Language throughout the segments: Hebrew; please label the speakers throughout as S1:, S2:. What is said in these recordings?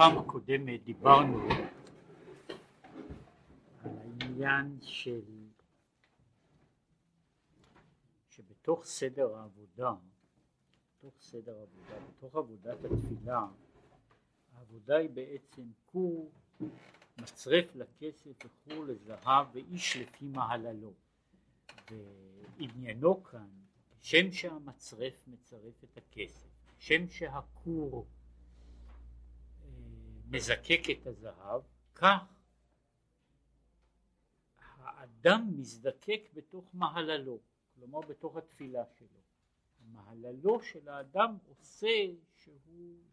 S1: בפעם הקודמת דיברנו על העניין של שבתוך סדר העבודה, בתוך סדר העבודה, בתוך עבודת התפילה, העבודה היא בעצם כור מצרף לכסף וכור לזהב ואיש לפי מעללו ועניינו כאן שם שהמצרף מצרף את הכסף, שם שהכור מזקק את הזהב, כך האדם מזדקק בתוך מהללו, כלומר בתוך התפילה שלו. מהללו של האדם עושה שהוא,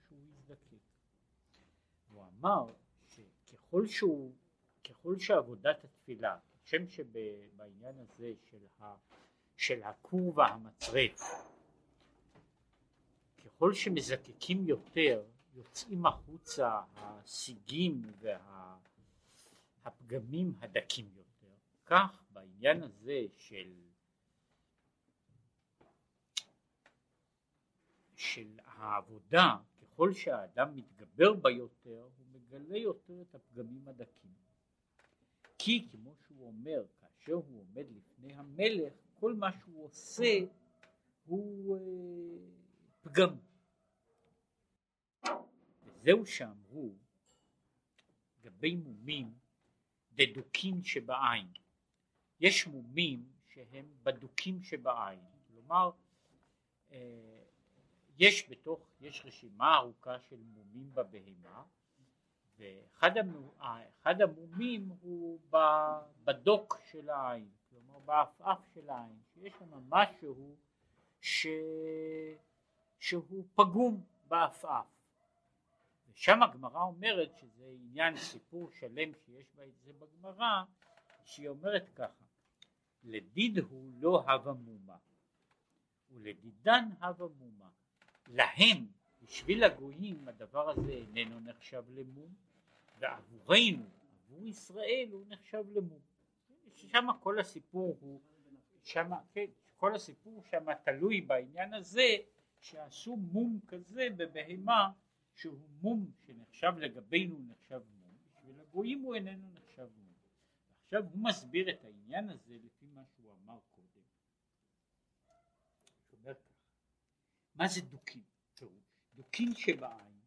S1: שהוא יזדקק. הוא אמר שככל שהוא, ככל שעבודת התפילה, כשם שבעניין הזה של, ה, של הכור והמצרף, ככל שמזקקים יותר יוצאים החוצה הסיגים והפגמים הדקים יותר, כך בעניין הזה של של העבודה, ככל שהאדם מתגבר בה יותר, הוא מגלה יותר את הפגמים הדקים. כי כמו שהוא אומר, כאשר הוא עומד לפני המלך, כל מה שהוא עושה הוא אה, פגם. זהו שאמרו לגבי מומים דדוקים שבעין. יש מומים שהם בדוקים שבעין, כלומר אה, יש בתוך, יש רשימה ארוכה של מומים בבהמה ואחד המומים הוא בדוק של העין, כלומר בעפעף של העין, שיש שם משהו ש... שהוא פגום בעפעף שם הגמרא אומרת שזה עניין סיפור שלם שיש בה את זה בגמרא שהיא אומרת ככה לדיד הוא לא הווה מומה ולדידן הווה מומה להם בשביל הגויים הדבר הזה איננו נחשב למום ועבורנו עבור ישראל הוא נחשב למום. שם כל הסיפור הוא שם כן כל הסיפור שם תלוי בעניין הזה שעשו מום כזה בבהמה שהוא מום שנחשב לגבינו נחשב מום, בשביל הגויים הוא איננו נחשב מום. ועכשיו הוא מסביר את העניין הזה לפי מה שהוא אמר קודם. מה זה דוקים? דוקים שבעין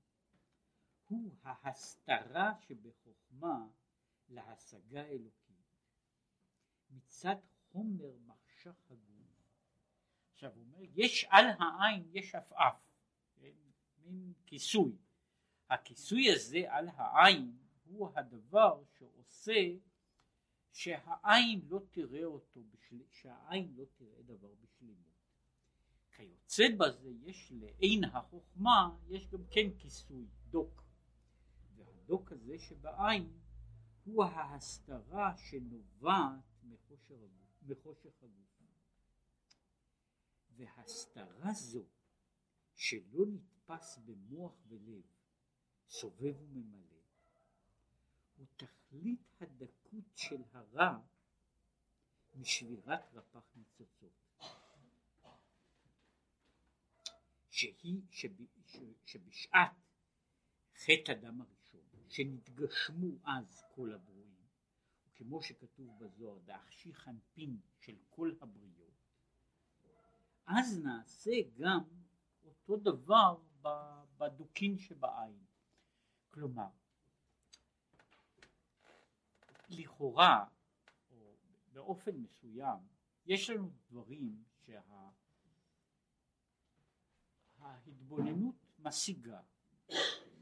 S1: הוא ההסתרה שבחוכמה להשגה אלוקית מצד חומר מחשך הגוף. עכשיו הוא אומר, יש על העין יש עפעף מין כיסוי. הכיסוי הזה על העין הוא הדבר שעושה שהעין לא תראה אותו, בשל... שהעין לא תראה דבר בשלמות. כיוצא בזה יש לעין החוכמה, יש גם כן כיסוי, דוק. והדוק הזה שבעין הוא ההסתרה שנובעת. מחושך הגוף. והסתרה זו שלא נתפס במוח ולב, סובב וממלא, הוא תכלית הדקות של הרע משבירת רפ"ח ניצוצות. שהיא שב, שבשעת חטא הדם הראשון, שנתגשמו אז כל הברואים, וכמו שכתוב בזוהר, דאחשי חנפין של כל הבריות, אז נעשה גם אותו דבר בדוקין שבעין. כלומר, לכאורה, או באופן מסוים, יש לנו דברים שההתבוננות שה... משיגה.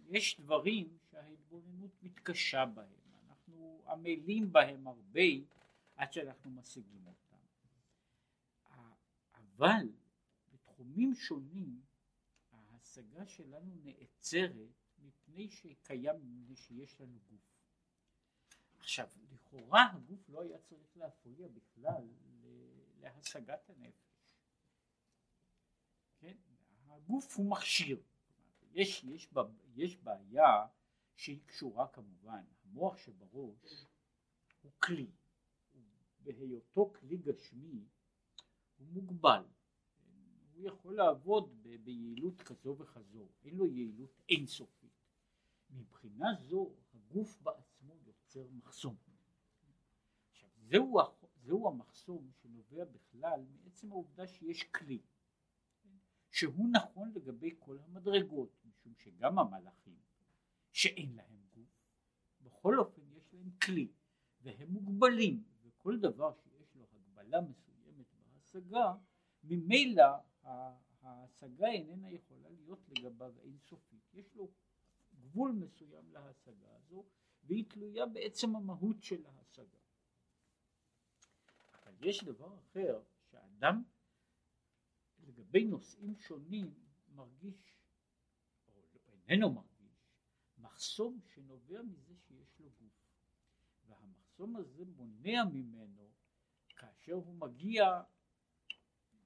S1: יש דברים שההתבוננות מתקשה בהם, אנחנו עמלים בהם הרבה עד שאנחנו משיגים אותם. אבל בתחומים שונים ההשגה שלנו נעצרת מפני שקיים, מפני שיש לנו גוף. עכשיו, לכאורה הגוף לא היה צריך להפריע בכלל להשגת הנפש. כן? הגוף הוא מכשיר. יש, יש, יש בעיה שהיא קשורה כמובן, המוח שבראש הוא כלי, בהיותו כלי גשמי הוא מוגבל. הוא יכול לעבוד ב- ביעילות כזו וכזו, אין לו יעילות אינסופית. מבחינה זו הגוף בעצמו יוצר מחסום. עכשיו זהו, זהו המחסום שנובע בכלל מעצם העובדה שיש כלי שהוא נכון לגבי כל המדרגות משום שגם המלאכים שאין להם גוף בכל אופן יש להם כלי והם מוגבלים וכל דבר שיש לו הגבלה מסוימת בהשגה ממילא ההשגה איננה יכולה להיות לגביו אינסופית. יש לו גבול מסוים להשגה הזו והיא תלויה בעצם המהות של ההשגה. אבל יש דבר אחר שאדם לגבי נושאים שונים מרגיש או איננו מרגיש מחסום שנובע מזה שיש לו גוף. והמחסום הזה מונע ממנו כאשר הוא מגיע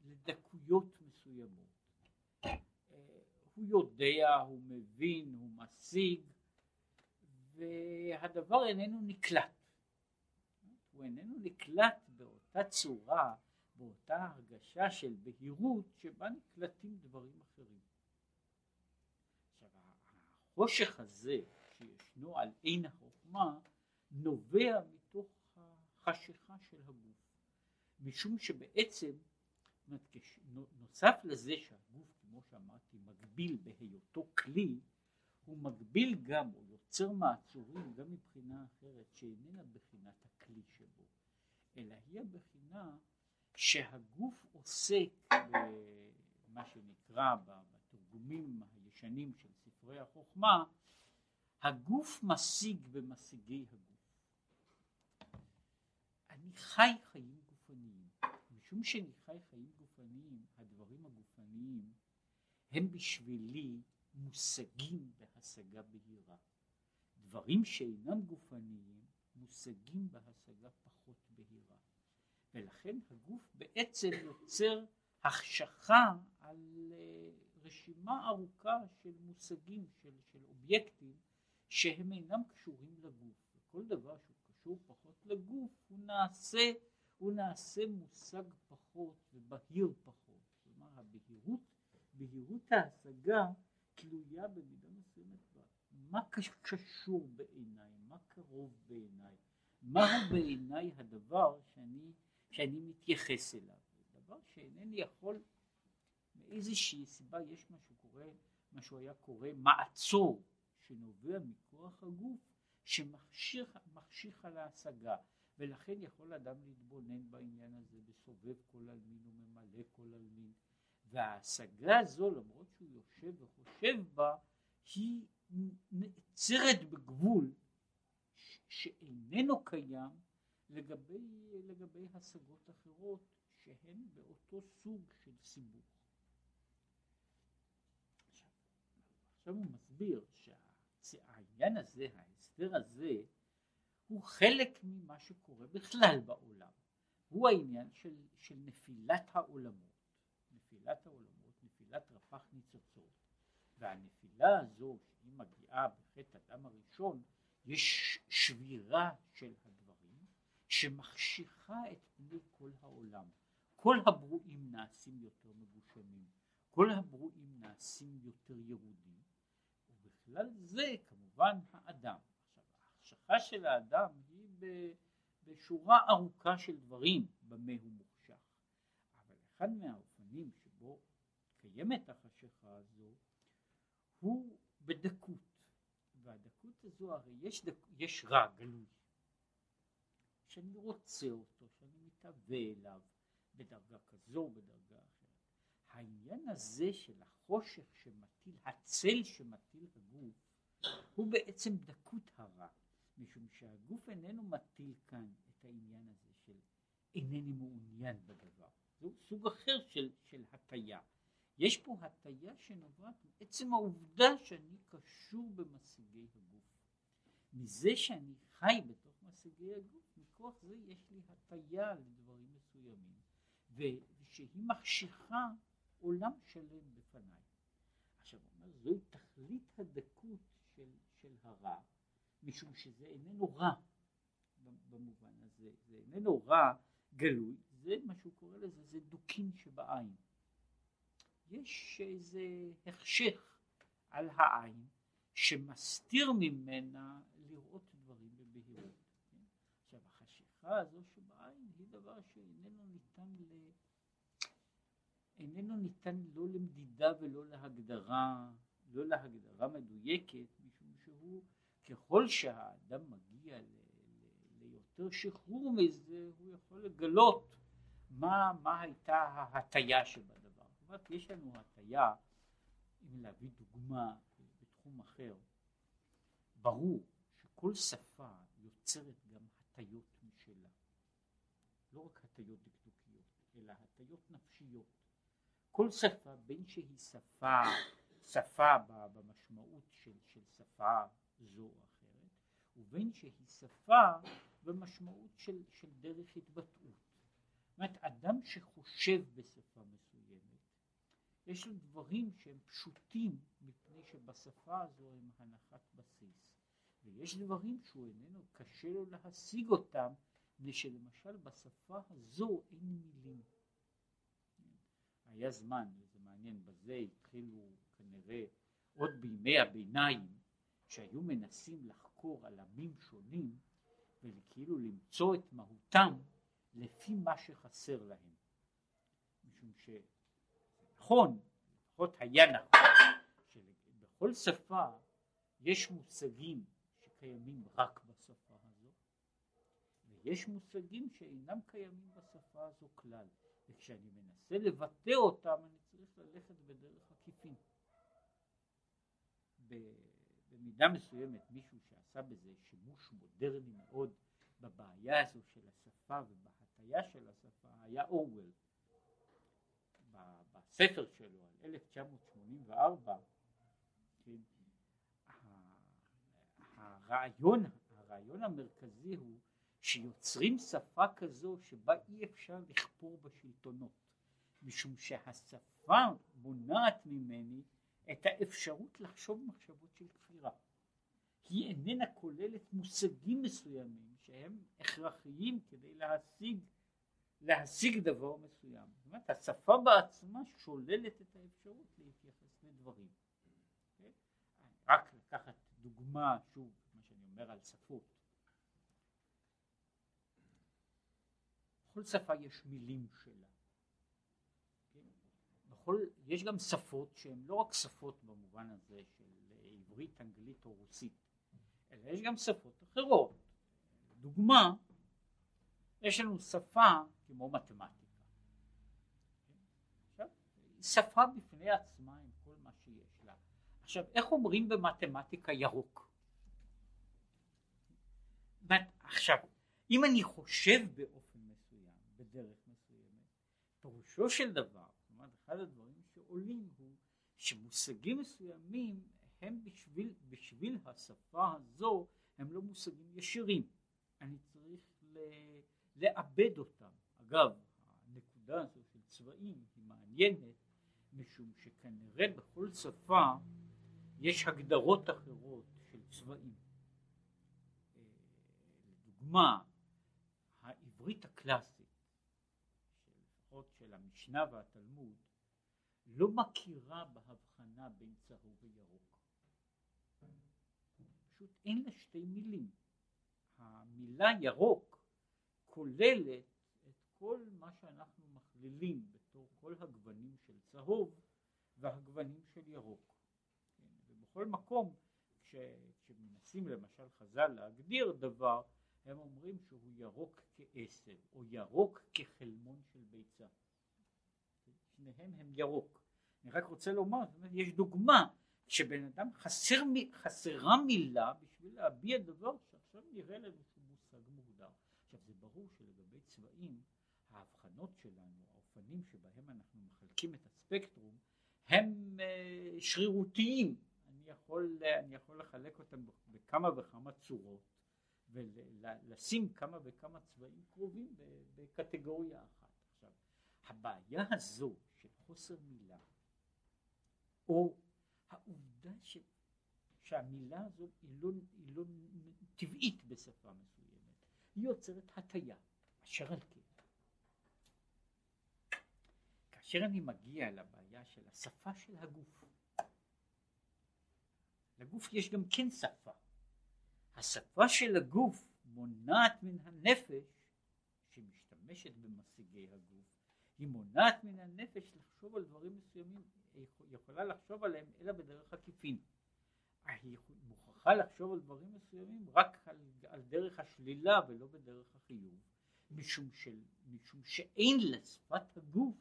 S1: לדקויות מסוימות הוא יודע, הוא מבין, הוא משיג והדבר איננו נקלט הוא איננו נקלט באותה צורה באותה הרגשה של בהירות שבה נקלטים דברים אחרים. עכשיו החושך הזה שישנו על עין החוכמה נובע מתוך החשיכה של הגוף משום שבעצם נוסף לזה שהגוף כמו שאמרתי מגביל בהיותו כלי הוא מגביל גם או יוצר מעצורים גם מבחינה אחרת שאיננה בחינת הכלי שבו אלא היא הבחינה שהגוף עוסק במה שנקרא בתרגומים הישנים של ספרי החוכמה הגוף משיג במשיגי הגוף. אני חי חיים גופניים משום שאני חי חיים גופניים הדברים הגופניים הם בשבילי מושגים בהשגה בהירה דברים שאינם גופניים מושגים בהשגה פחות בהירה ולכן הגוף בעצם יוצר החשכה על אה, רשימה ארוכה של מושגים, של, של אובייקטים שהם אינם קשורים לגוף. וכל דבר שהוא קשור פחות לגוף הוא נעשה, הוא נעשה מושג פחות ובהיר פחות. כלומר הבהירות, בהירות ההשגה תלויה במידה מסוימת מה קשור בעיניי, מה קרוב בעיניי, מהו בעיניי הדבר שאני שאני מתייחס אליו, דבר שאינני יכול מאיזושהי סיבה יש מה שקורה, מה שהוא היה קורא מעצור שנובע מכוח הגוף שמחשיך על ההשגה ולכן יכול אדם להתבונן בעניין הזה וסובב כל עלמין וממלא כל עלמין וההשגה הזו למרות שהוא יושב וחושב בה היא נעצרת בגבול שאיננו קיים לגבי, לגבי השגות אחרות שהן באותו סוג של סיבוך. עכשיו, עכשיו הוא מסביר שהעניין הזה, ההסדר הזה, הוא חלק ממה שקורה בכלל בעולם. הוא העניין של, של נפילת העולמות. נפילת העולמות, נפילת רפ"ח ניצוצות. והנפילה הזו, שהיא מגיעה בחטא אדם הראשון, יש שבירה של שמחשיכה את פני כל העולם. כל הברואים נעשים יותר מגושמים, כל הברואים נעשים יותר ירודים, ובכלל זה כמובן האדם. ההחשכה של האדם היא בשורה ארוכה של דברים במה הוא מוחשך, אבל אחד מהאופנים שבו קיימת החשיכה הזו הוא בדקות, והדקות הזו הרי יש, דק, יש רע גלוי. שאני רוצה אותו, שאני מתהווה אליו בדרגה כזו או בדרגה אחרת. העניין הזה של החושך שמטיל, הצל שמטיל הגוף, הוא בעצם דקות הרע, משום שהגוף איננו מטיל כאן את העניין הזה של אינני מעוניין בדבר. זהו סוג אחר של, של הטיה. יש פה הטיה שנובעת מעצם העובדה שאני קשור במשיגי הגוף. מזה שאני חי בתוך משיגי הגוף מכוח זה יש לי הטיה לדברים מסוימים ושהיא מחשיכה עולם שלם בפניי. עכשיו זוהי תכלית הדקות של, של הרע משום שזה איננו רע במובן הזה, זה איננו רע גלוי, זה מה שהוא קורא לזה, זה דוקין שבעין. יש איזה החשך על העין שמסתיר ממנה לראות דברים בבהירות. כן? עכשיו החשיכה הזו שבעין היא דבר שאיננו ניתן ל... איננו ניתן לא למדידה ולא להגדרה, לא להגדרה מדויקת, משום שהוא ככל שהאדם מגיע ליותר שחרור מזה, הוא יכול לגלות מה, מה הייתה ההטייה שבדבר. זאת אומרת, יש לנו הטייה, אם להביא דוגמה בתחום אחר, ברור שכל שפה יוצרת גם הטיות משלה. לא רק הטיות דקדוקיות, אלא הטיות נפשיות. כל שפה, בין שהיא שפה, שפה במשמעות של, של שפה זו או אחרת, ובין שהיא שפה במשמעות של, של דרך התבטאות. זאת אומרת, אדם שחושב בשפה מסוימת, יש לו דברים שהם פשוטים מפני שבשפה הזו הם הנחת בסיס, ויש דברים שהוא איננו, קשה לו להשיג אותם, מפני שלמשל בשפה הזו אין מילים. היה זמן, וזה מעניין, בזה התחילו כנראה עוד בימי הביניים, שהיו מנסים לחקור עלמים שונים וכאילו למצוא את מהותם לפי מה שחסר להם. משום שנכון, לפחות היה נכון, שבכל שפה יש מושגים שקיימים רק בשפה הזו, ויש מושגים שאינם קיימים בשפה הזו כלל. וכשאני מנסה לבטא אותם אני צריך ללכת בדרך עקיפין. במידה מסוימת מישהו שעשה בזה שימוש מודרני מאוד בבעיה הזו של השפה ובהטיה של השפה היה אורוול. בספר שלו על 1984 כן, הרעיון, הרעיון המרכזי הוא שיוצרים שפה כזו שבה אי אפשר לכפור בשלטונות משום שהשפה מונעת ממני את האפשרות לחשוב מחשבות של כפירה. היא איננה כוללת מושגים מסוימים שהם הכרחיים כדי להשיג, להשיג דבר מסוים. זאת אומרת השפה בעצמה שוללת את האפשרות להתייחס לדברים. Okay? רק לקחת דוגמה, שוב, מה שאני אומר על שפות. בכל שפה יש מילים שלה. יש גם שפות שהן לא רק שפות במובן הזה של עברית, אנגלית או רוסית, אלא יש גם שפות אחרות. דוגמה, יש לנו שפה כמו מתמטיקה. עכשיו, שפה בפני עצמה עם כל מה שיש לה. עכשיו, איך אומרים במתמטיקה ירוק? עכשיו, אם אני חושב באופן בדרך מסוימת. פירושו של דבר, זאת אומרת אחד הדברים שעולים הוא שמושגים מסוימים הם בשביל, בשביל השפה הזו הם לא מושגים ישירים. אני צריך ל, לעבד אותם. אגב, הנקודה הזו של צבעים היא מעניינת משום שכנראה בכל שפה יש הגדרות אחרות של צבעים. לדוגמה, העברית הקלאסית לפחות של המשנה והתלמוד, לא מכירה בהבחנה בין צהוב וירוק. פשוט אין לה שתי מילים. המילה ירוק כוללת את כל מה שאנחנו מכלילים בתור כל הגוונים של צהוב והגוונים של ירוק. כן, ובכל מקום כשמנסים למשל חז"ל להגדיר דבר הם אומרים שהוא ירוק כעשב או ירוק כחלמון של ביצה. שניהם הם ירוק. אני רק רוצה לומר, יש דוגמה שבן אדם חסר, חסרה מילה בשביל להביע דבר שעכשיו נראה שהוא מושג מוגדר. עכשיו זה ברור שלגבי צבעים ההבחנות שלנו, האופנים שבהם אנחנו מחלקים את הספקטרום הם uh, שרירותיים. אני יכול, אני יכול לחלק אותם בכמה וכמה צורות ולשים כמה וכמה צבעים קרובים בקטגוריה אחת. עכשיו, הבעיה הזו של חוסר מילה, או העובדה ש, שהמילה הזו היא לא, היא לא טבעית בשפה מסוימת, היא יוצרת הטיה, אשר על כן. כאשר אני מגיע לבעיה של השפה של הגוף, לגוף יש גם כן שפה. השפה של הגוף מונעת מן הנפש שמשתמשת במשיגי הגוף, היא מונעת מן הנפש לחשוב על דברים מסוימים, יכולה לחשוב עליהם אלא בדרך עקיפין. היא מוכרחה לחשוב על דברים מסוימים רק על, על דרך השלילה ולא בדרך החיוב, משום, של, משום שאין לשפת הגוף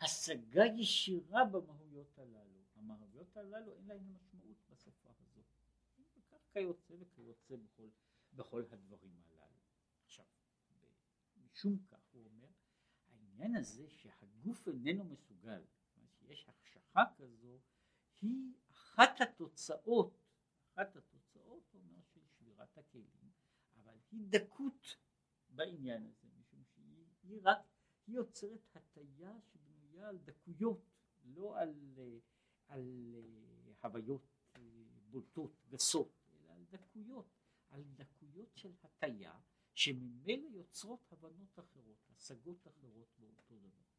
S1: השגה ישירה במהויות הללו. המהויות הללו אין להן משמעות בשפה הזאת. וכך כיוצא וכיוצא בכל, בכל הדברים הללו. עכשיו, משום כך הוא אומר, העניין הזה שהגוף איננו מסוגל, שיש החשכה כזו, היא אחת התוצאות, אחת התוצאות, אומר, של שבירת הכלים, אבל היא דקות בעניין הזה, משום שהיא רק, היא יוצרת הטיה שבנויה על דקויות, לא על, על הוויות בולטות, גסות, אלא על דקויות, על דקויות של הטיה, שממילא יוצרות הבנות אחרות, השגות אחרות באותו דבר.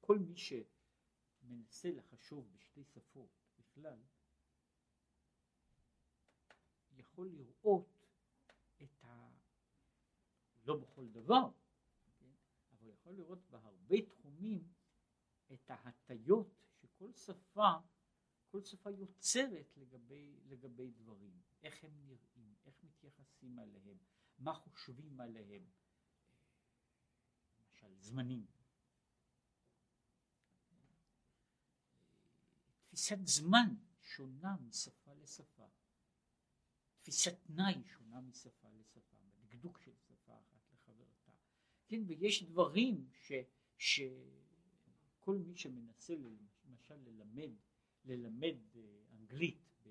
S1: כל מי ש... מנסה לחשוב בשתי שפות בכלל, יכול לראות את ה... לא בכל דבר, כן? אבל יכול לראות בהרבה תחומים את ההטיות שכל שפה, כל שפה יוצרת לגבי, לגבי דברים, איך הם נראים, איך מתייחסים עליהם, מה חושבים עליהם, למשל זמנים. תפיסת זמן שונה משפה לשפה. תפיסת תנאי שונה משפה לשפה, דקדוק של שפה אחת לחברתה. כן, ויש דברים ש, שכל מי שמנסה למשל ללמד, ללמד אה, אנגלית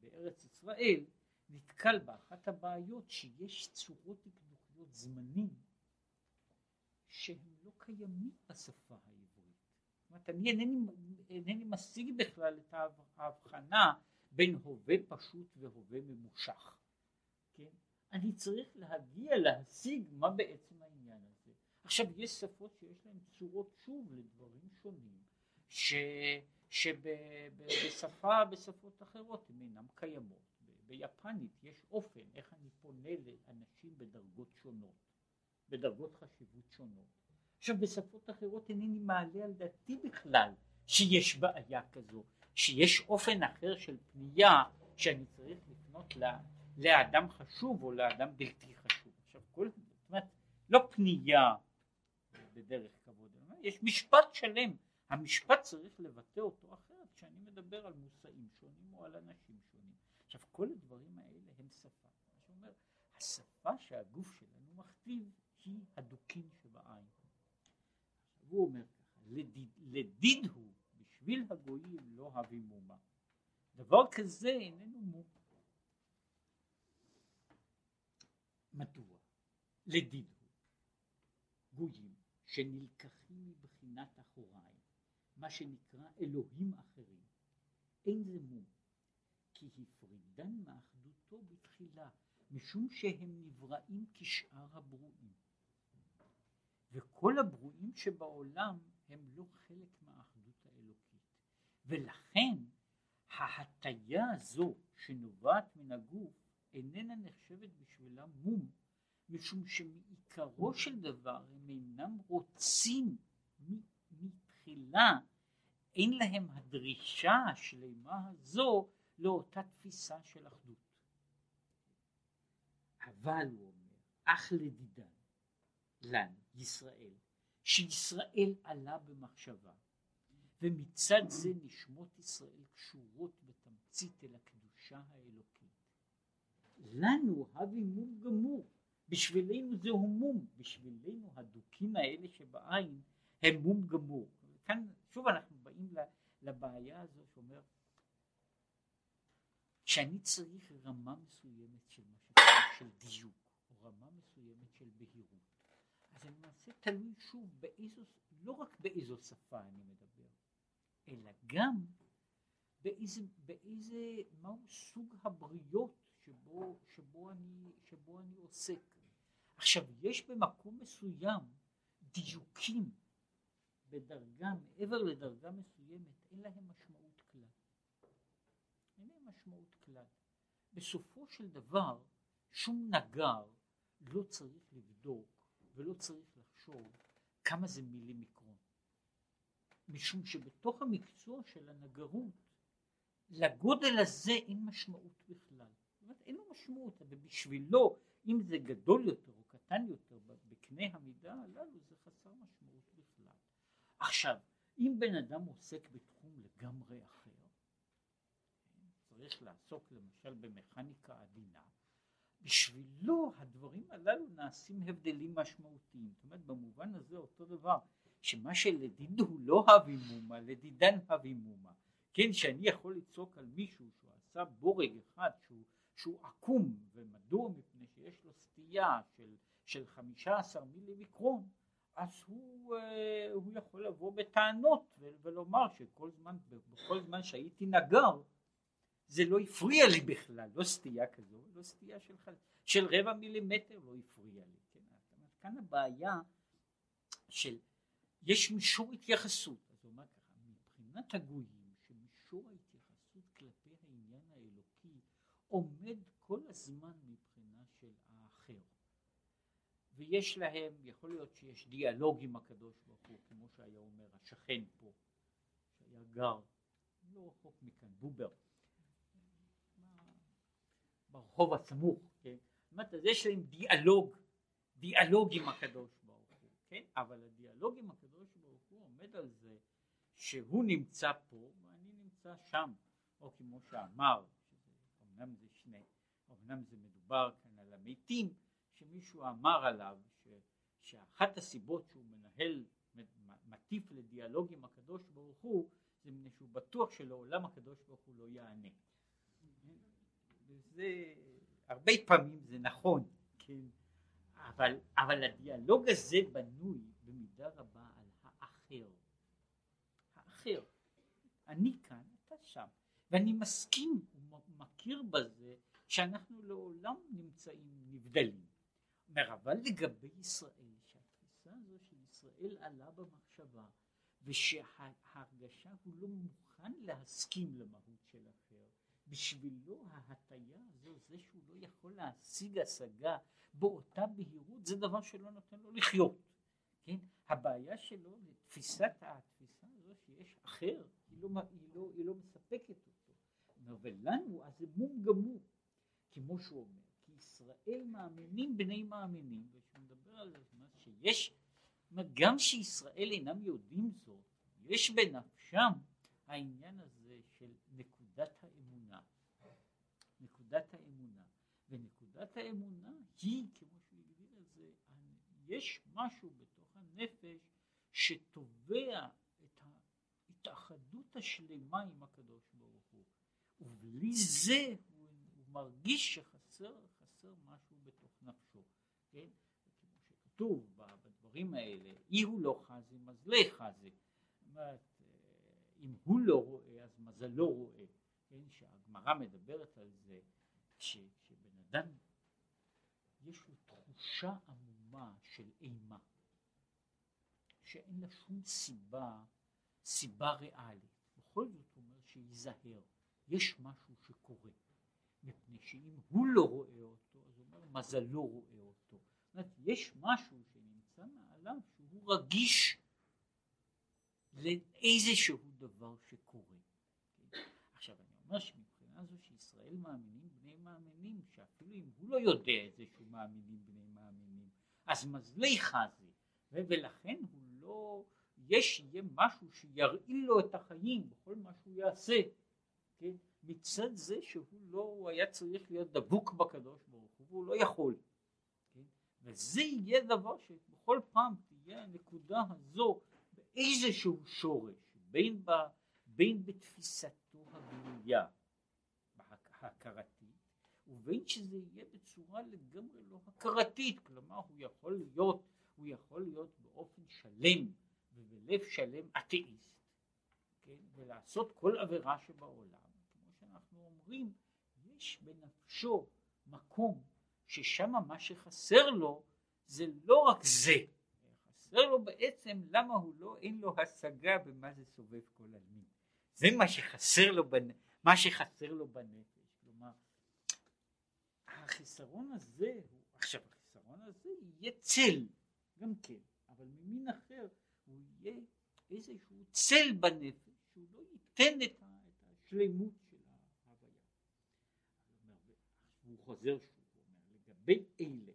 S1: בארץ ישראל, נתקל באחת הבעיות שיש צורות דקדוקיות זמנים שהם לא קיימים בשפה העברית. אומרת, אני אינני, אינני משיג בכלל את ההבחנה בין הווה פשוט והווה ממושך. כן? אני צריך להגיע להשיג מה בעצם העניין הזה. עכשיו יש שפות שיש להן צורות שוב לדברים שונים ש, שבשפה בשפות אחרות הן אינן קיימות. ביפנית יש אופן איך אני פונה לאנשים בדרגות שונות, בדרגות חשיבות שונות. עכשיו בשפות אחרות אינני מעלה על דעתי בכלל שיש בעיה כזו, שיש אופן אחר של פנייה שאני צריך לפנות לה, לאדם חשוב או לאדם בלתי חשוב. עכשיו כל, זאת אומרת, לא פנייה בדרך כבוד, יש משפט שלם, המשפט צריך לבטא אותו אחרת כשאני מדבר על מושאים שונים או על אנשים שונים. עכשיו כל הדברים האלה הם שפה. מה שאומר, השפה שהגוף שלנו מכתיב היא. והוא אומר ככה, לדיד, לדיד הוא בשביל הגויים לא הביא מומה. דבר כזה איננו מום. מדוע? לדיד הוא גויים שנלקחים מבחינת אחוריים, מה שנקרא אלוהים אחרים, אין זה מום, כי הפרידן מאחדותו בתחילה, משום שהם נבראים כשאר הברואים. וכל הברואים שבעולם הם לא חלק מהאחדות האלוקית. ולכן ההטיה הזו שנובעת מן הגוף איננה נחשבת בשבילם מום, משום שמעיקרו של דבר הם אינם רוצים מתחילה, אין להם הדרישה השלמה הזו לאותה תפיסה של אחדות. אבל הוא אומר, אך לדידן, לנו, ישראל, שישראל עלה במחשבה, ומצד זה נשמות ישראל קשורות בתמצית אל הקדושה האלוקית. לנו הבי מום גמור, בשבילנו זהו מום, בשבילנו הדוקים האלה שבעין הם מום גמור. כאן שוב אנחנו באים לבעיה הזו שאומר שאני צריך רמה מסוימת של מה שקורה של דיוק, או רמה מסוימת של בהירות. זה למעשה תלוי שוב באיזו, לא רק באיזו שפה אני מדבר, אלא גם באיזה, באיזה, מהו סוג הבריות שבו, שבו, אני, שבו אני עוסק. עכשיו, יש במקום מסוים דיוקים בדרגה, מעבר לדרגה מסוימת, אין להם משמעות כלל. משמעות כלל. בסופו של דבר שום נגר לא צריך לבדוק ולא צריך לחשוב כמה זה מילימיקרון. משום שבתוך המקצוע של הנגרות לגודל הזה אין משמעות בכלל. זאת אומרת אין לו משמעות, ובשבילו אם זה גדול יותר או קטן יותר בקנה המידה הללו זה חסר משמעות בכלל. עכשיו אם בן אדם עוסק בתחום לגמרי אחר, צריך לעסוק למשל במכניקה עדינה, בשבילו הדברים הללו נעשים הבדלים משמעותיים. זאת אומרת במובן הזה אותו דבר, שמה שלדיד הוא לא הבימומה, לדידן הבימומה. כן, שאני יכול לצעוק על מישהו שהוא עשה בורג אחד שהוא, שהוא עקום, ומדוע? מפני שיש לו סטייה של, של 15 מילימיקרון, אז הוא, אה, הוא יכול לבוא בטענות ולומר שכל זמן, זמן שהייתי נגר, זה לא הפריע לי בכלל, לא סטייה כזו, לא סטייה של, של רבע מילימטר לא הפריע לי. כן? כאן הבעיה של, יש מישור התייחסות, אז הוא אומר ככה, מבחינת הגויים, שמישור ההתייחסות כלפי העניין האלוקי עומד כל הזמן מבחינה של האחר. ויש להם, יכול להיות שיש דיאלוג עם הקדוש ברוך הוא, כמו שהיה אומר השכן פה, שהיה גר לא רחוק מכאן, בובר. ברחוב הסמוך, כן? זאת אומרת, אז יש להם דיאלוג, דיאלוג עם הקדוש ברוך הוא, כן? אבל הדיאלוג עם הקדוש ברוך הוא עומד על זה שהוא נמצא פה ואני נמצא שם, או כמו שאמר, אמנם זה שני, אמנם זה מדובר כאן על המתים, שמישהו אמר עליו ש, שאחת הסיבות שהוא מנהל, מטיף לדיאלוג עם הקדוש ברוך הוא, זה מפני שהוא בטוח שלעולם הקדוש ברוך הוא לא יענה. וזה הרבה פעמים זה נכון, כן, אבל, אבל הדיאלוג הזה בנוי במידה רבה על האחר. האחר. אני כאן, אתה שם. ואני מסכים ומכיר בזה שאנחנו לעולם נמצאים נבדלים. אומר, אבל לגבי ישראל, שהתפיסה הזו של ישראל עלה במחשבה, ושההרגשה הוא לא מוכן להסכים למהות של בשבילו ההטייה הזו, זה שהוא לא יכול להשיג השגה באותה בהירות, זה דבר שלא נותן לו לחיות. כן? הבעיה שלו, תפיסת התפיסה הזו שיש אחר, היא לא, היא לא, היא לא מספקת אותו. ולנו אז זה מום גמור, כמו שהוא אומר, כי ישראל מאמינים בני מאמינים, וכשהוא מדבר על זה, שיש, גם שישראל אינם יודעים זאת, יש בנפשם העניין הזה של נקודת האמונה. נקודת האמונה. ונקודת האמונה היא, כמו שהוא הגדיר את זה, יש משהו בתוך הנפש שתובע את ההתאחדות השלמה עם הקדוש ברוך הוא. ובלי זה הוא, הוא מרגיש שחסר חסר משהו בתוך נפשו. כן? כמו שכתוב בדברים האלה, אי הוא לא חזי, מזלי חזי. זאת אומרת, אם הוא לא רואה אז מזלו רואה, כן, שהגמרא מדברת על זה כשבן אדם יש לו תחושה עמומה של אימה שאין לה שום סיבה, סיבה ריאלית, בכל זאת הוא אומר שייזהר, יש משהו שקורה, מפני שאם הוא לא רואה אותו אז הוא אומר מזלו רואה אותו, זאת אומרת יש משהו שנמצא מעליו שהוא רגיש לאיזשהו דבר שקורה. עכשיו אני אומר שמבחינה זו שישראל מאמינים, שאפילו אם הוא לא יודע איזה שהוא מאמינים בני מאמינים, אז מזלי חזי, ולכן הוא לא, יש יהיה משהו שירעיל לו את החיים בכל מה שהוא יעשה, כן? מצד זה שהוא לא, הוא היה צריך להיות דבוק בקדוש ברוך הוא והוא לא יכול, כן? וזה יהיה דבר שבכל פעם תהיה הנקודה הזו איזשהו שורש בין, ב, בין בתפיסתו הגלויה ההכרתית ובין שזה יהיה בצורה לגמרי לא הכרתית כלומר הוא יכול להיות הוא יכול להיות באופן שלם ובלב שלם אתאיסט כן? ולעשות כל עבירה שבעולם כמו שאנחנו אומרים יש בנפשו מקום ששם מה שחסר לו זה לא רק זה חסר לו בעצם למה הוא לא, אין לו השגה במה זה סובב כל עלמין. זה מה שחסר לו, מה שחסר לו בנפש, החיסרון הזה, הוא, עכשיו החיסרון הזה יהיה צל גם כן, אבל ממין אחר הוא יהיה איזשהו צל בנפש, שהוא לא ייתן את השלמות של ההוויה. הוא חוזר שוב, הוא אומר, לגבי אלה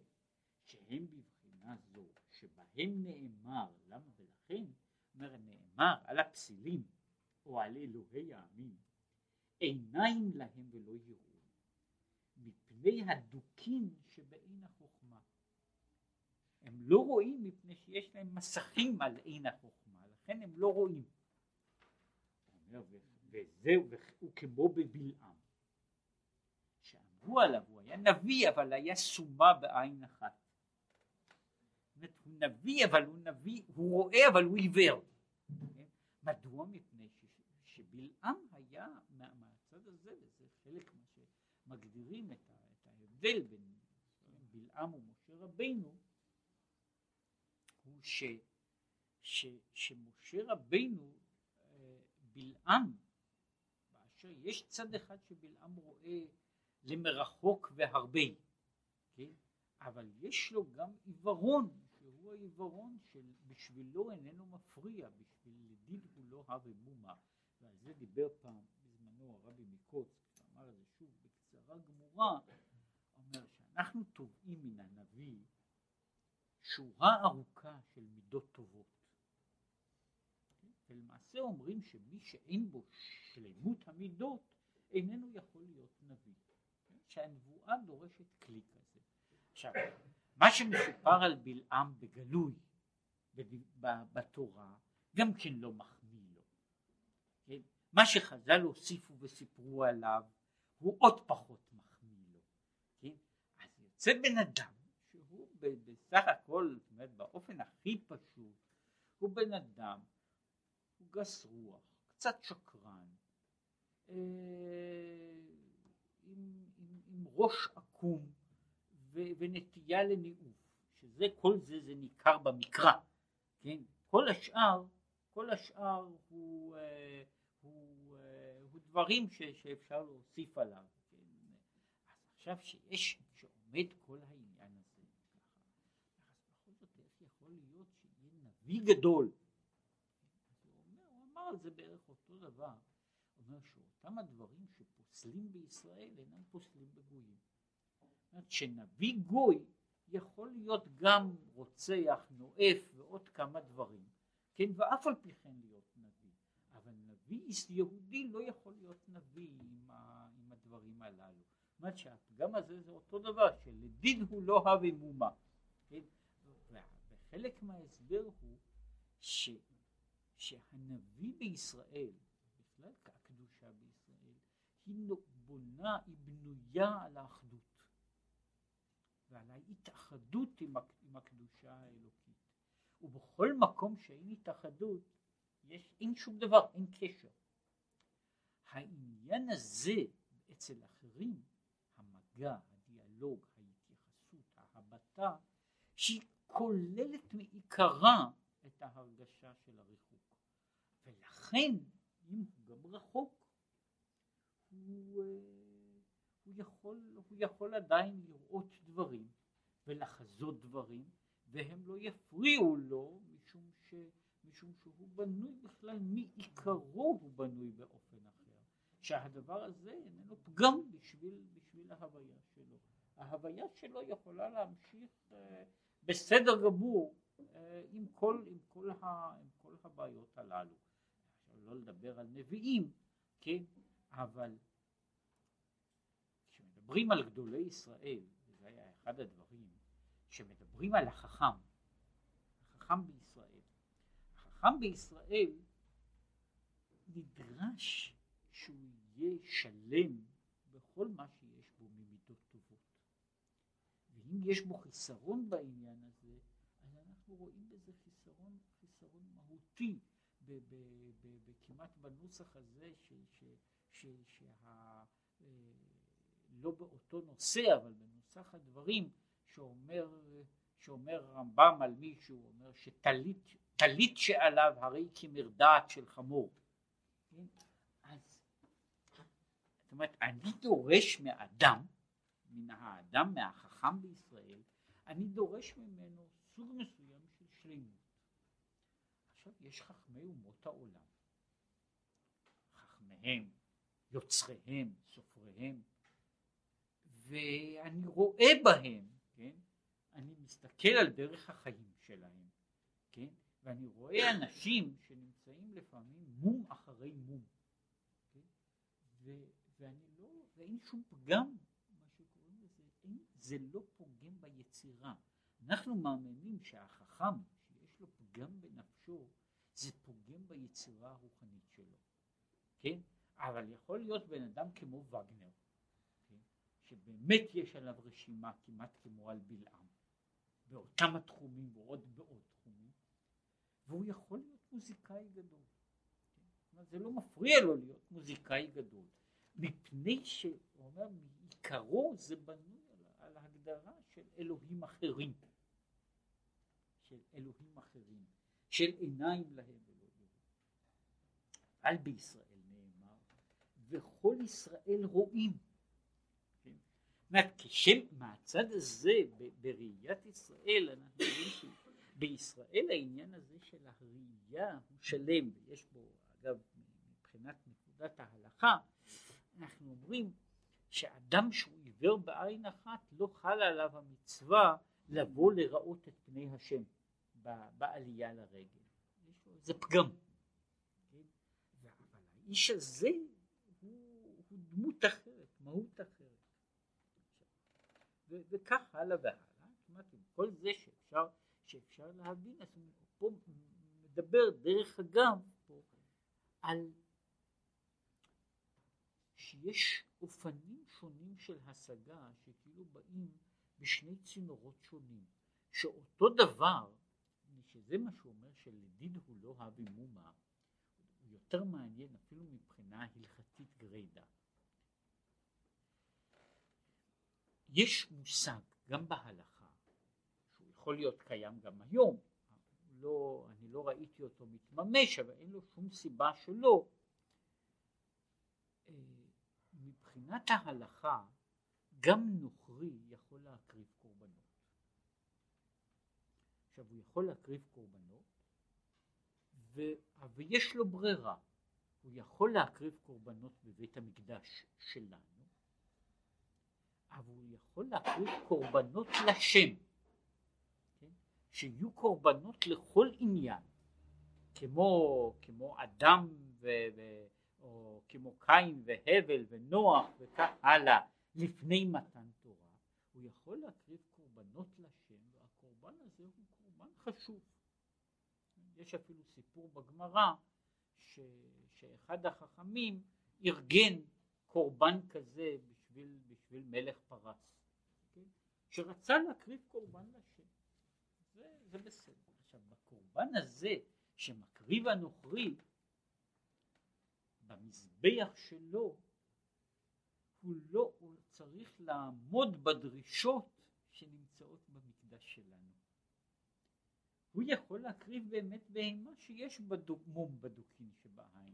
S1: שהם בבחינה זו, שבהם נאמר, למה ולכן, אומר נאמר על הפסילים או על אלוהי העמים, עיניים להם ולא יראו, מפני הדוקים שבעין החוכמה. הם לא רואים מפני שיש להם מסכים על עין החוכמה, לכן הם לא רואים. וזהו, הוא כמו בבלעם, שאמרו עליו, הוא היה נביא אבל היה סומה בעין אחת. זאת הוא נביא אבל הוא נביא, הוא רואה אבל הוא עיוור. מדוע? מפני שבלעם היה מהצד הזה, וזה חלק מה ההבדל בין בלעם ומשה רבינו, הוא ש, ש, שמשה רבינו, אה, בלעם, באשר יש צד אחד שבלעם רואה למרחוק והרבה, כן? אבל יש לו גם עיוורון, שהוא העיוורון של בשבילו איננו מפריע, בשביל לדיד הוא לא הווה מומה, ועל זה דיבר פעם בזמנו הרבי מקוץ, אמר את זה שוב בקצרה גמורה, אומר שאנחנו תובעים מן הנביא שורה ארוכה של מידות טובות. ולמעשה אומרים שמי שאין בו שלמות המידות איננו יכול להיות נביא. שהנבואה דורשת כלי כזה. עכשיו, מה שמסופר על בלעם בגלוי בתורה גם כן לא מחמיא לו. כן? מה שחז"ל הוסיפו וסיפרו עליו הוא עוד פחות מחמיא? יוצא בן אדם שהוא בסך הכל, זאת אומרת באופן הכי פשוט, הוא בן אדם, הוא גס רוח, קצת שקרן, אה, עם, עם, עם ראש עקום ו- ונטייה לניאוף, שזה כל זה זה ניכר במקרא, כן? כל השאר, כל השאר הוא, אה, הוא, אה, הוא דברים ש- שאפשר להוסיף עליו, כן? עכשיו שיש, שעומד כל העניין הזה, ככה, אז זאת איך יכול להיות שיהיה נביא גדול, הוא, אמר על זה בערך אותו דבר, אומר שאותם הדברים שפוסלים בישראל אינם פוסלים בגויים. אומרת שנביא גוי יכול להיות גם רוצח, נואף ועוד כמה דברים, כן, ואף על פי כן להיות נביא, אבל נביא יהודי לא יכול להיות נביא עם, ה, עם הדברים הללו. אומרת שהפגם הזה זה אותו דבר, שלדיד הוא לא הווה מומה, כן, וחלק מההסבר הוא ש, שהנביא בישראל, בכלל הקדושה בישראל, היא בונה, היא בנויה על האחדות. ועל ההתאחדות עם הקדושה האלוקית. ובכל מקום שאין התאחדות, יש, אין שום דבר, אין קשר. העניין הזה אצל אחרים, המגע, הדיאלוג, ההתייחסות, ההבטה, שהיא כוללת מעיקרה את ההרגשה של הריחוק. ולכן, אם הוא גם רחוק, הוא... אה, הוא יכול, הוא יכול עדיין לראות דברים ולחזות דברים והם לא יפריעו לו משום, ש, משום שהוא בנוי בכלל מעיקרו הוא בנוי באופן שהדבר הזה איננו פגם בשביל, בשביל ההוויה שלו. ההוויה שלו יכולה להמשיך אה, בסדר גמור אה, עם, כל, עם, כל ה, עם כל הבעיות הללו. לא לדבר על נביאים כן? אבל כשמדברים על גדולי ישראל, וזה היה אחד הדברים, שמדברים על החכם, החכם בישראל, החכם בישראל נדרש שהוא יהיה שלם בכל מה שיש בו ממידות טובות. ואם יש בו חיסרון בעניין הזה, אז אנחנו רואים בזה חיסרון, חיסרון מהותי, כמעט בנוסח הזה, ש, ש, ש, שה... אה, לא באותו נושא אבל בנוסח הדברים שאומר, שאומר רמב"ם על מישהו, אומר שטלית שעליו הרי כמרדעת של חמור. אומרת אני דורש מאדם, מן האדם, מהחכם בישראל, אני דורש ממנו סוג מסוים של שלמות. עכשיו יש חכמי אומות העולם, חכמיהם, יוצריהם, סופריהם, ואני רואה בהם, כן, אני מסתכל על דרך החיים שלהם, כן, ואני רואה אנשים שנמצאים לפעמים מום אחרי מום, כן, ו, ואני לא, ואין שום פגם, מה שקוראים לזה, אין, זה לא פוגם ביצירה. אנחנו מאמינים שהחכם שיש לו פגם בנפשו, זה פוגם ביצירה הרוחנית שלו, כן? אבל יכול להיות בן אדם כמו וגנר, כן? שבאמת יש עליו רשימה כמעט כמו על בלעם, באותם התחומים ועוד בעוד תחומים, והוא יכול להיות מוזיקאי גדול. כן? זה לא מפריע לו להיות מוזיקאי גדול, מפני שהוא אומר מעיקרו זה בנוי על, על הגדרה של אלוהים אחרים, של אלוהים אחרים, של עיניים להם ולא יראו. על בישראל וכל ישראל רואים. כן? אומרת, מהצד הזה בראיית ישראל אנחנו רואים שבישראל העניין הזה של הראייה הוא שלם ויש בו אגב מבחינת נקודת ההלכה אנחנו אומרים שאדם שהוא עיוור בעין אחת לא חלה עליו המצווה לבוא לראות את פני השם בעלייה לרגל. זה פגם. כן? אבל האיש הזה דמות אחרת, מהות אחרת. וכך הלאה והלאה, כמעט עם כל זה שאפשר, שאפשר להבין, אז הוא פה מדבר דרך אגב פה על שיש אופנים שונים של השגה שכאילו באים בשני צינורות שונים, שאותו דבר, שזה מה שהוא אומר שלדיד הוא לא הבי מומה, הוא יותר מעניין אפילו מבחינה הלכתית גרידא. יש מושג גם בהלכה, שהוא יכול להיות קיים גם היום, לא, אני לא ראיתי אותו מתממש, אבל אין לו שום סיבה שלא. מבחינת ההלכה, גם נוכרי יכול להקריב קורבנות. עכשיו, הוא יכול להקריב קורבנות, ו... ויש לו ברירה. הוא יכול להקריב קורבנות בבית המקדש שלנו, אבל הוא יכול להקריב קורבנות לשם, כן? שיהיו קורבנות לכל עניין, כמו, כמו אדם ו, ו, או כמו קין והבל ונוח וכך הלאה לפני מתן תורה, הוא יכול להקריב קורבנות לשם והקורבן הזה הוא קורבן חשוב. יש אפילו סיפור בגמרא שאחד החכמים ארגן קורבן כזה בשביל, בשביל מלך פרס, כן? שרצה להקריב קורבן לשם. זה, זה בסדר. עכשיו בקורבן הזה שמקריב הנוכרי, במזבח שלו, הוא לא, הוא צריך לעמוד בדרישות שנמצאות במקדש שלנו. הוא יכול להקריב באמת בהמה שיש בדוק, מום בדוקין שבעין,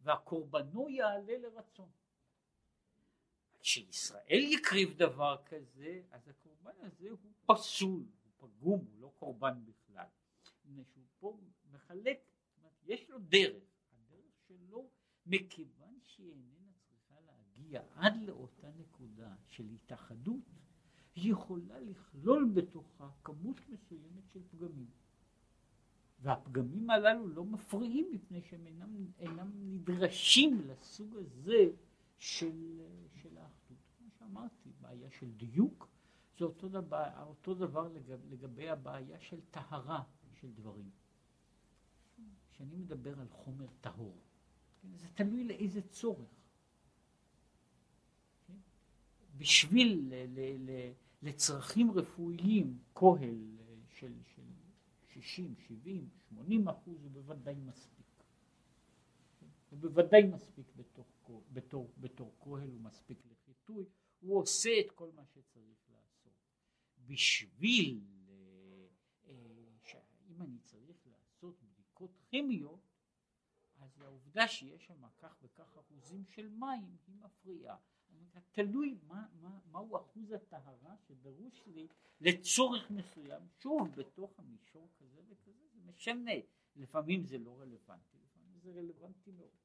S1: והקורבנו יעלה לרצון. כשישראל יקריב דבר כזה, אז הקורבן הזה הוא פסול, הוא פגום, הוא לא קורבן בכלל. שהוא פה מחלק, יש לו דרך, מכיוון שהיא איננה צריכה להגיע עד לאותה נקודה של התאחדות, היא יכולה לכלול בתוכה כמות מסוימת של פגמים. והפגמים הללו לא מפריעים מפני שהם אינם, אינם נדרשים לסוג הזה של, של האחדות. כמו שאמרתי, בעיה של דיוק זה אותו דבר, אותו דבר לגב, לגבי הבעיה של טהרה של דברים. כשאני מדבר על חומר טהור, זה תלוי לאיזה צורך. בשביל ל, ל, ל, לצרכים רפואיים, כהל של, של 60, 70, 80 אחוז הוא בוודאי מספיק. הוא בוודאי מספיק בתוך, בתור, בתור כהל, הוא מספיק לחיטוי, הוא עושה את כל מה שצריך לעשות. בשביל, אה, שאם אני צריך לעשות בדיקות כימיות, אז אז העובדה שיש שם כך וכך אחוזים של מים היא מפריעה. תלוי מה, מה, מהו אחוז הטהרה שדרוש לי לצורך מסוים, שוב בתוך המישור כזה וכזה, זה משנה, לפעמים זה לא רלוונטי, לפעמים זה רלוונטי מאוד.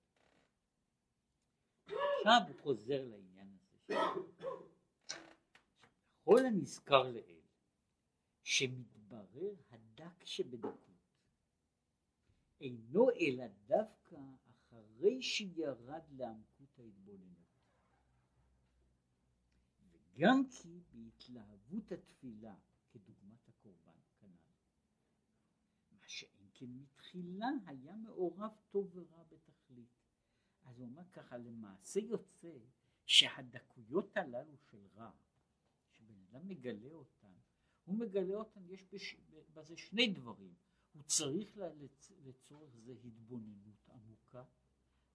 S1: עכשיו הוא חוזר לעניין הזה. כל הנזכר לעיל, שמתברר הדק שבדקות, אינו אלא דווקא אחרי שירד לעמקות ההתבוננות. וגם כי בהתלהבות התפילה, כדוגמת הקורבן כנ"ל, מה שאין כן מתחילה היה מעורב טוב ורע בתכלית. אז הוא אומר ככה, למעשה יוצא שהדקויות הללו של רע, שבן אדם מגלה אותן, הוא מגלה אותן, יש בש... בזה שני דברים. הוא צריך לצ... לצורך זה התבוננות עמוקה,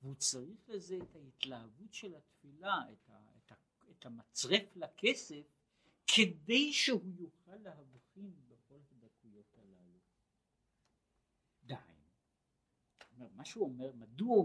S1: והוא צריך לזה את ההתלהבות של התפילה, את, ה... את, ה... את המצרף לכסף, כדי שהוא יוכל להבחין בכל הדקויות הללו. די. מה שהוא אומר, מדוע